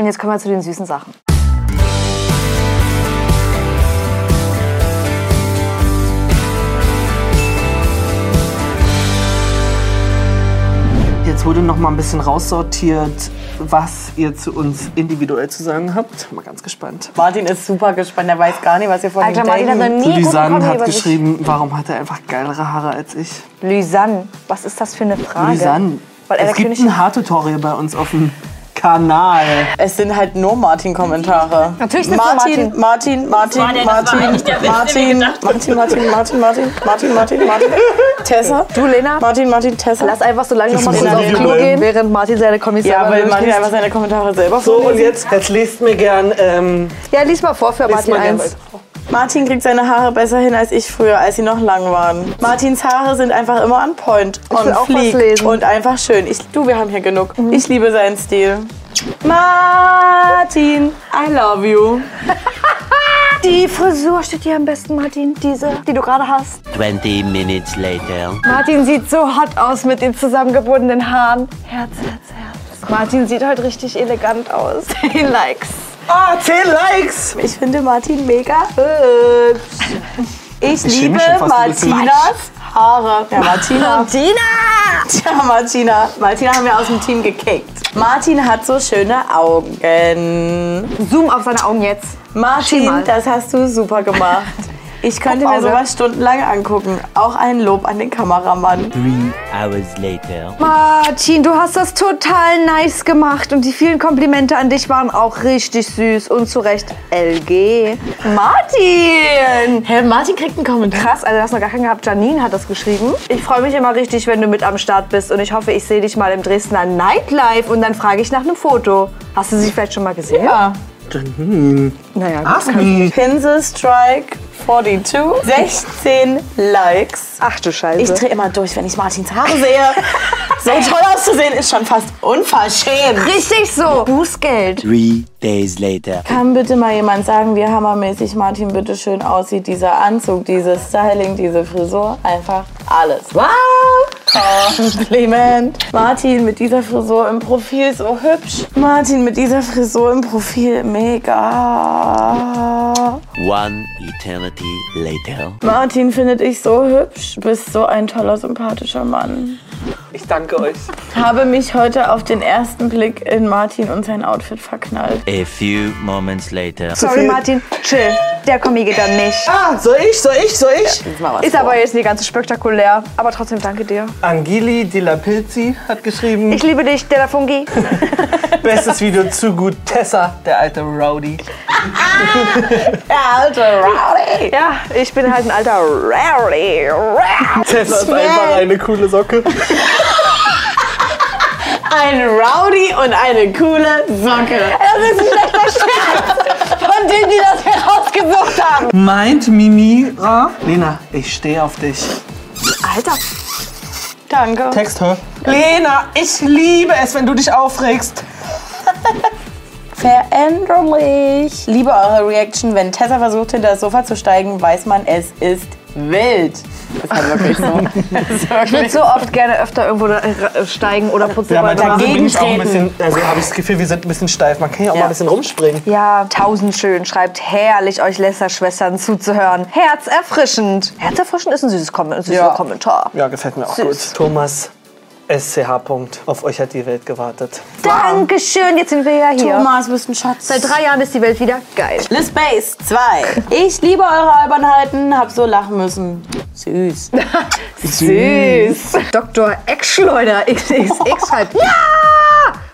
Und jetzt kommen wir zu den süßen Sachen. Jetzt wurde noch mal ein bisschen raussortiert, was ihr zu uns individuell zu sagen habt. Mal ganz gespannt. Martin ist super gespannt. Er weiß gar nicht, was ihr von Alter, ihm Martin hat noch denkt. nie Lysanne hat geschrieben, warum hat er einfach geilere Haare als ich? Lysanne, was ist das für eine Frage? Lysanne, Weil er es gibt König ein Haartutorial bei uns auf dem Kanal. Es sind halt nur Martin-Kommentare. Natürlich sind's nur Martin, Martin, Martin, Martin, Martin, gedacht Martin, Martin, Martin, Martin, Martin, Martin, Martin, Tessa. Du, Lena, Martin, Martin, Tessa. lass einfach so lange noch mal ist kurz ein aufs Klo gehen, während Martin seine Kommis Ja, weil Martin einfach seine Kommentare selber So, und jetzt, jetzt lest mir gern. Ähm, Ja, lies mal vor für Martin mal gern 1. Martin kriegt seine Haare besser hin als ich früher, als sie noch lang waren. Martins Haare sind einfach immer on point, on will auch was fleek lesen. Mhm. und einfach schön. Ich, du, wir haben hier genug. Ich liebe seinen Stil. Martin, I love you. Die Frisur steht dir am besten, Martin. Diese, die du gerade hast. 20 minutes later. Martin sieht so hot aus mit den zusammengebundenen Haaren. Herz, Herz, Herz. Martin sieht heute richtig elegant aus. He likes. Ah, 10 Likes! Ich finde Martin mega hübsch. Ich, schäme liebe. Martinas Haare. Ja, Martina. Martina! Tja, Martina. Martina haben wir aus dem Team gekickt. Martin hat so schöne Augen. Zoom auf seine Augen jetzt. Martin, das hast du super gemacht. Ich könnte mir sowas stundenlang angucken. Auch ein Lob an den Kameramann. Three hours later. Martin, du hast das total nice gemacht und die vielen Komplimente an dich waren auch richtig süß und zu Recht LG. Martin! Hä, Martin kriegt einen Kommentar. Krass, also du hast noch gar keinen gehabt. Janine hat das geschrieben. Ich freue mich immer richtig, wenn du mit am Start bist und ich hoffe, ich sehe dich mal im Dresdner Nightlife und dann frage ich nach einem Foto. Hast du sie vielleicht schon mal gesehen? Ja. Naja, gut. Ask me. Pinsel Strike 42. 16 Likes. Ach du Scheiße. Ich drehe immer durch, wenn ich Martins Haare sehe. so toll auszusehen ist schon fast unverschämt. Richtig so. Bußgeld. Three days later. Kann bitte mal jemand sagen, wie hammermäßig Martin bitte schön aussieht? Dieser Anzug, dieses Styling, diese Frisur, einfach alles. Wow! Kompliment. Martin mit dieser Frisur im Profil so hübsch. Martin mit dieser Frisur im Profil mega. One eternity later. Martin findet ich so hübsch. Du bist so ein toller, sympathischer Mann. Danke euch. Habe mich heute auf den ersten Blick in Martin und sein Outfit verknallt. A few moments later. Sorry, Martin. Chill. Der Kommi geht dann nicht. Ah, soll ich, soll ich, soll ich? Ist aber jetzt nicht ganz so spektakulär. Aber trotzdem danke dir. Angeli de la Pilzi hat geschrieben, Ich liebe dich, der Fungi. bestes Video zu gut. Tessa, der alte Rowdy. Alter Rowdy. Ja, ich bin halt ein alter Rarely. Tessa ist einfach eine coole Socke. Ein Rowdy und eine coole Socke. Das ist ein schlechter Scherz. Von denen, die das herausgesucht haben. Meint Mimira? Lena, ich stehe auf dich. Alter. Danke. Text, hör. Lena, ich liebe es, wenn du dich aufregst. Veränderlich. Liebe eure Reaction. Wenn Tessa versucht, hinter das Sofa zu steigen, weiß man, es ist wild. Das ist halt wirklich so. Ich würde so oft gerne öfter irgendwo da- äh, steigen oder putzen. Ja, aber dagegen ich auch ein bisschen, also habe ich das Gefühl, wir sind ein bisschen steif. Man kann ja auch mal ein bisschen rumspringen. Ja, tausend schön. Schreibt herrlich, euch Lästerschwestern zuzuhören. Herzerfrischend. Herzerfrischend ist ein süßes Kom ein süßer Ja. Kommentar. Ja, gefällt mir auch Süß. gut. Thomas SCH. Punkt. Auf euch hat die Welt gewartet. Dankeschön, jetzt sind wir ja hier. Thomas, du bist ein Schatz. Seit drei Jahren ist die Welt wieder geil. Liz Base 2. Ich liebe eure Albernheiten, hab so lachen müssen. Süß. Süß. Dr. Eckschleuder XXX schreibt, ja!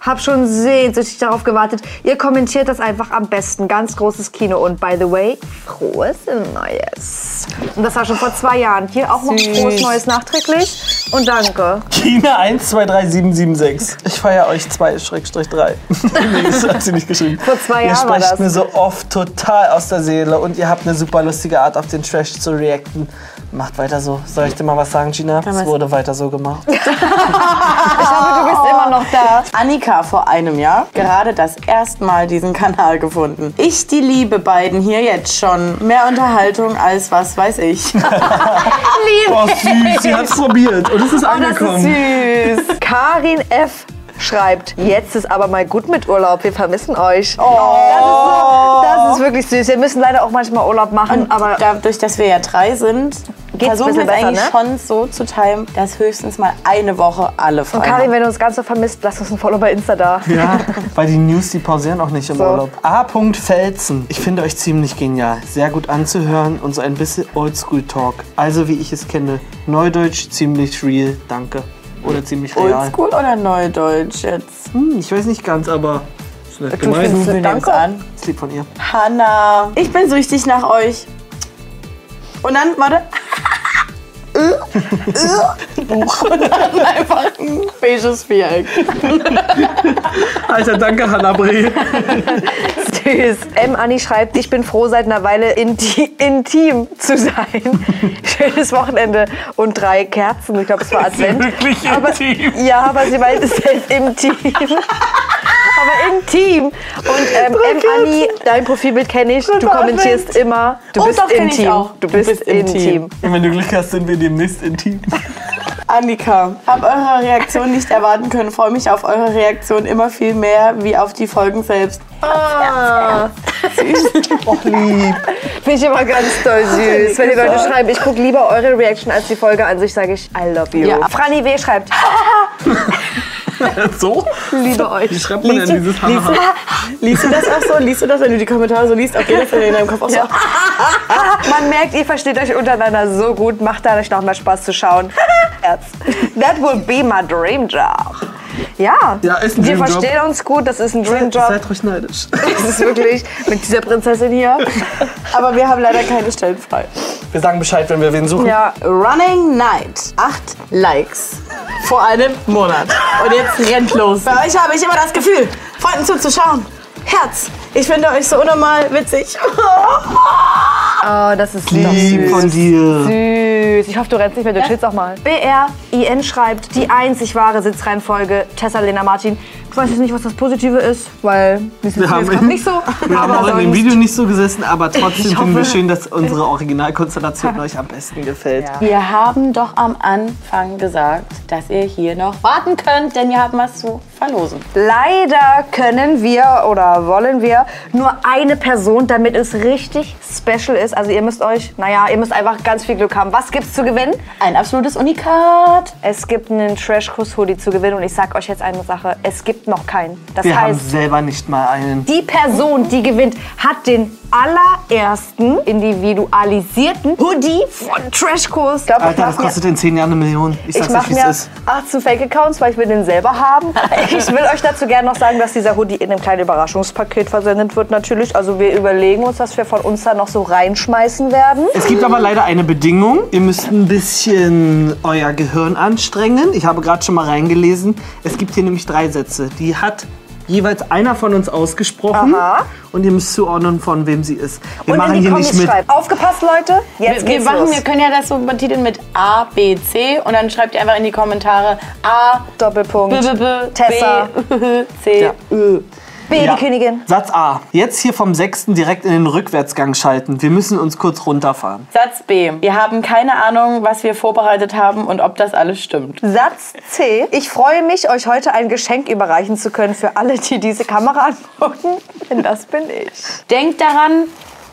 Hab schon sehnsüchtig darauf gewartet. Ihr kommentiert das einfach am besten. Ganz großes Kino. Und by the way, frohes Neues. Und das war schon vor zwei Jahren. Hier auch noch ein frohes Neues nachträglich. Und danke. China 123776. Ich feiere euch 2-3. nee, das hat sie nicht geschrieben. Vor zwei Ihr Jahren war sprecht das. mir so oft total aus der Seele und ihr habt eine super lustige Art, auf den Trash zu reacten. Macht weiter so. Soll ich dir mal was sagen, Gina? Es wurde weiter so gemacht. Ich hoffe, du bist immer noch da. Annika vor einem Jahr gerade das erste Mal diesen Kanal gefunden. Ich die liebe beiden hier jetzt schon. Mehr Unterhaltung als was weiß ich. Oh, süß, sie hat's probiert und es ist Das ist süß. Karin F. schreibt, jetzt ist aber mal gut mit Urlaub, wir vermissen euch. Das, ist so, das ist wirklich süß. Wir müssen leider auch manchmal Urlaub machen, aber Dadurch, dass wir ja drei sind, Geht's versuchen wir eigentlich ne? schon so zu timen, dass höchstens mal eine Woche alle frei Und Karin, haben. wenn du uns ganz so vermisst, lass uns ein Follow bei Insta da. Ja, weil die News, die pausieren auch nicht im So. Urlaub. A. Felsen. Ich finde euch ziemlich genial. Sehr gut anzuhören und so ein bisschen Oldschool-Talk. Also wie ich es kenne. Neudeutsch, ziemlich real. Danke. Oder ziemlich real. Oldschool oder Neudeutsch jetzt? Hm, ich weiß nicht ganz, aber ist nett Du gemeint. findest- an. Ist lieb von ihr. Hanna, ich bin süchtig nach euch. Und dann, warte. Und dann einfach ein beiges Viereck. Alter, danke, Hannah Bre. Süß. M. Anni schreibt, ich bin froh, seit einer Weile inti intim zu sein. Schönes Wochenende und drei Kerzen. Ich glaube, es war Advent. wirklich aber, intim? Ja, aber sie meint es ist intim. Aber intim. Und ähm, M. Anni, dein Profilbild kenne ich. Du kommentierst immer, du Oh, bist doch, intim. auch. Du bist, intim. Und wenn du Glück hast, sind wir demnächst intim. Annika, hab eure Reaktion nicht erwarten können. Freue mich auf eure Reaktion immer viel mehr wie auf die Folgen selbst. Ah, Och, lieb. finde ich immer ganz doll süß. Wenn die Leute schreiben, ich gucke lieber eure Reaction als die Folge an sich, sage ich, I love you. Ja. Franny W. schreibt, So? liebe Wie euch. schreibt man Liest denn du, dieses liest, Haha? du, liest du das auch so? Liest du das, wenn du die Kommentare so liest? Geht das dann in deinem Kopf auch so? Man merkt, ihr versteht euch untereinander so gut. Macht dadurch noch mehr Spaß zu schauen. Herz. That will be my dream job. Ja, Ja, ist ein wir verstehen uns gut. Das ist ein Dream Job. Seid ruhig neidisch. Das ist wirklich mit dieser Prinzessin hier. Aber wir haben leider keine Stellen frei. Wir sagen Bescheid, wenn wir wen suchen. Ja, Running Night. Acht Likes. Vor einem Monat. Und jetzt rennt los. Bei euch habe ich immer das Gefühl, Freunden zuzuschauen. Herz. Ich finde euch so unnormal witzig. oh, das ist Lieb süß. von dir. Süß. Ich hoffe, du rennst nicht mehr, du chillst auch mal. BRIN schreibt, die einzig wahre Sitzreihenfolge Tessa Lena Martin. Ich weiß jetzt nicht, was das Positive ist, weil wir sind Wir haben, nicht so. wir haben auch in dem Video nicht so gesessen, aber trotzdem Ich finden wir schön, dass unsere Originalkonstellation euch am besten gefällt. Wir haben doch am Anfang gesagt, dass ihr hier noch warten könnt, denn wir haben was zu verlosen. Leider können wir oder wollen wir nur eine Person, damit es richtig special ist. Also ihr müsst euch, naja, ihr müsst einfach ganz viel Glück haben. Was gibt's zu gewinnen? Ein absolutes Unikat. Es gibt einen Trashkurs-Hoodie zu gewinnen und ich sag euch jetzt eine Sache, es gibt noch keinen. Das Wir haben heißt, selber nicht mal einen. die Person, die gewinnt, hat den allerersten individualisierten Hoodie von Trashkurs. Alter, das kostet in 10 Jahren eine Million. Ich ich sag's mache mir ist. 18 Fake-Accounts, weil ich will den selber haben. Ich will euch dazu gerne noch sagen, dass dieser Hoodie in einem kleinen Überraschungspaket versendet wird natürlich. Also wir überlegen uns, dass wir von uns da noch so reinschmeißen werden. Es gibt aber leider eine Bedingung. Ihr müsst ein bisschen euer Gehirn anstrengen. Ich habe gerade schon mal reingelesen. Es gibt hier nämlich drei Sätze. Die hat jeweils einer von uns ausgesprochen. Aha. Und ihr müsst zuordnen, von wem sie ist. Wir Und machen in die hier Kommis nicht mit. schreiben. Aufgepasst, Leute. Jetzt Wir, wir, geht's machen, los. wir können ja das so betiteln mit A, B, C und dann schreibt ihr einfach in die Kommentare A, Doppelpunkt. B, B, B, Tessa. B, C, Ja. Ö. B, Ja. die Königin. Satz A. Jetzt hier vom sechsten direkt in den Rückwärtsgang schalten. Wir müssen uns kurz runterfahren. Satz B. Wir haben keine Ahnung, was wir vorbereitet haben und ob das alles stimmt. Satz C. Ich freue mich, euch heute ein Geschenk überreichen zu können für alle, die diese Kamera angucken. Denn das bin ich. Denkt daran,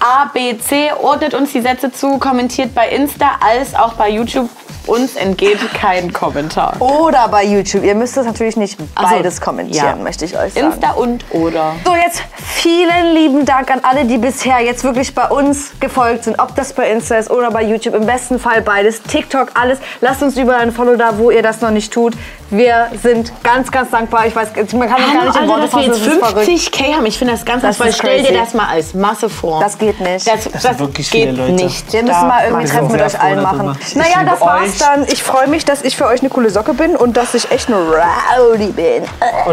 A, B, C, ordnet uns die Sätze zu, kommentiert bei Insta als auch bei YouTube. Uns entgeht kein Kommentar. Oder bei YouTube. Ihr müsst es natürlich nicht so, beides kommentieren, ja. möchte ich euch sagen. Insta und oder. So, jetzt vielen lieben Dank an alle, die bisher jetzt wirklich bei uns gefolgt sind. Ob das bei Insta ist oder bei YouTube. Im besten Fall beides. TikTok, alles. Lasst uns überall ein Follow da, wo ihr das noch nicht tut. Wir sind ganz, ganz dankbar. Ich weiß, man kann das gar nicht in Worte fassen. Das ist verrückt. 50k haben. Ich finde das ganz, Das toll. Stell dir das mal als Masse vor. Das geht nicht. Das, das, sind wirklich geht viele Leute. nicht. Wir müssen Da mal irgendwie Treffen mit euch allen machen. Naja, das war's euch. dann. Ich freue mich, dass ich für euch eine coole Socke bin und dass ich echt eine Rowdy bin.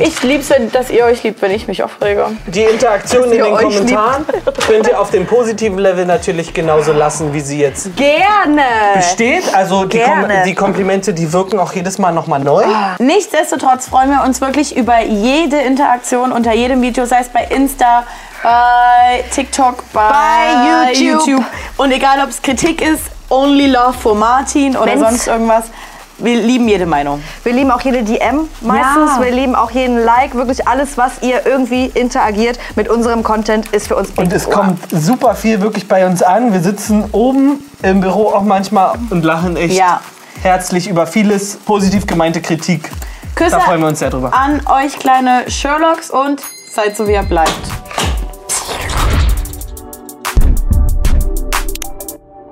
Ich lieb's, wenn- dass ihr euch liebt, wenn ich mich aufrege. Die Interaktion in den euch Kommentaren könnt ihr auf dem positiven Level natürlich genauso lassen, wie sie jetzt Gerne. steht. Also die, Kom Gerne. die Komplimente, die wirken auch jedes Mal nochmal neu. Nichtsdestotrotz freuen wir uns wirklich über jede Interaktion unter jedem Video, sei es bei Insta, bei TikTok, bei, Bei YouTube. Und egal, ob es Kritik ist, Only Love for Martin oder Wenn's- sonst irgendwas. Wir lieben jede Meinung. Wir lieben auch jede DM meistens. Ja. Wir lieben auch jeden Like. Wirklich alles, was ihr irgendwie interagiert mit unserem Content, ist für uns Und es Ohr. kommt super viel wirklich bei uns an. Wir sitzen oben im Büro auch manchmal und lachen echt Ja. Herzlich über vieles positiv gemeinte Kritik. Küsse Da freuen wir uns sehr drüber. an euch kleine Sherlocks und seid so wie ihr bleibt.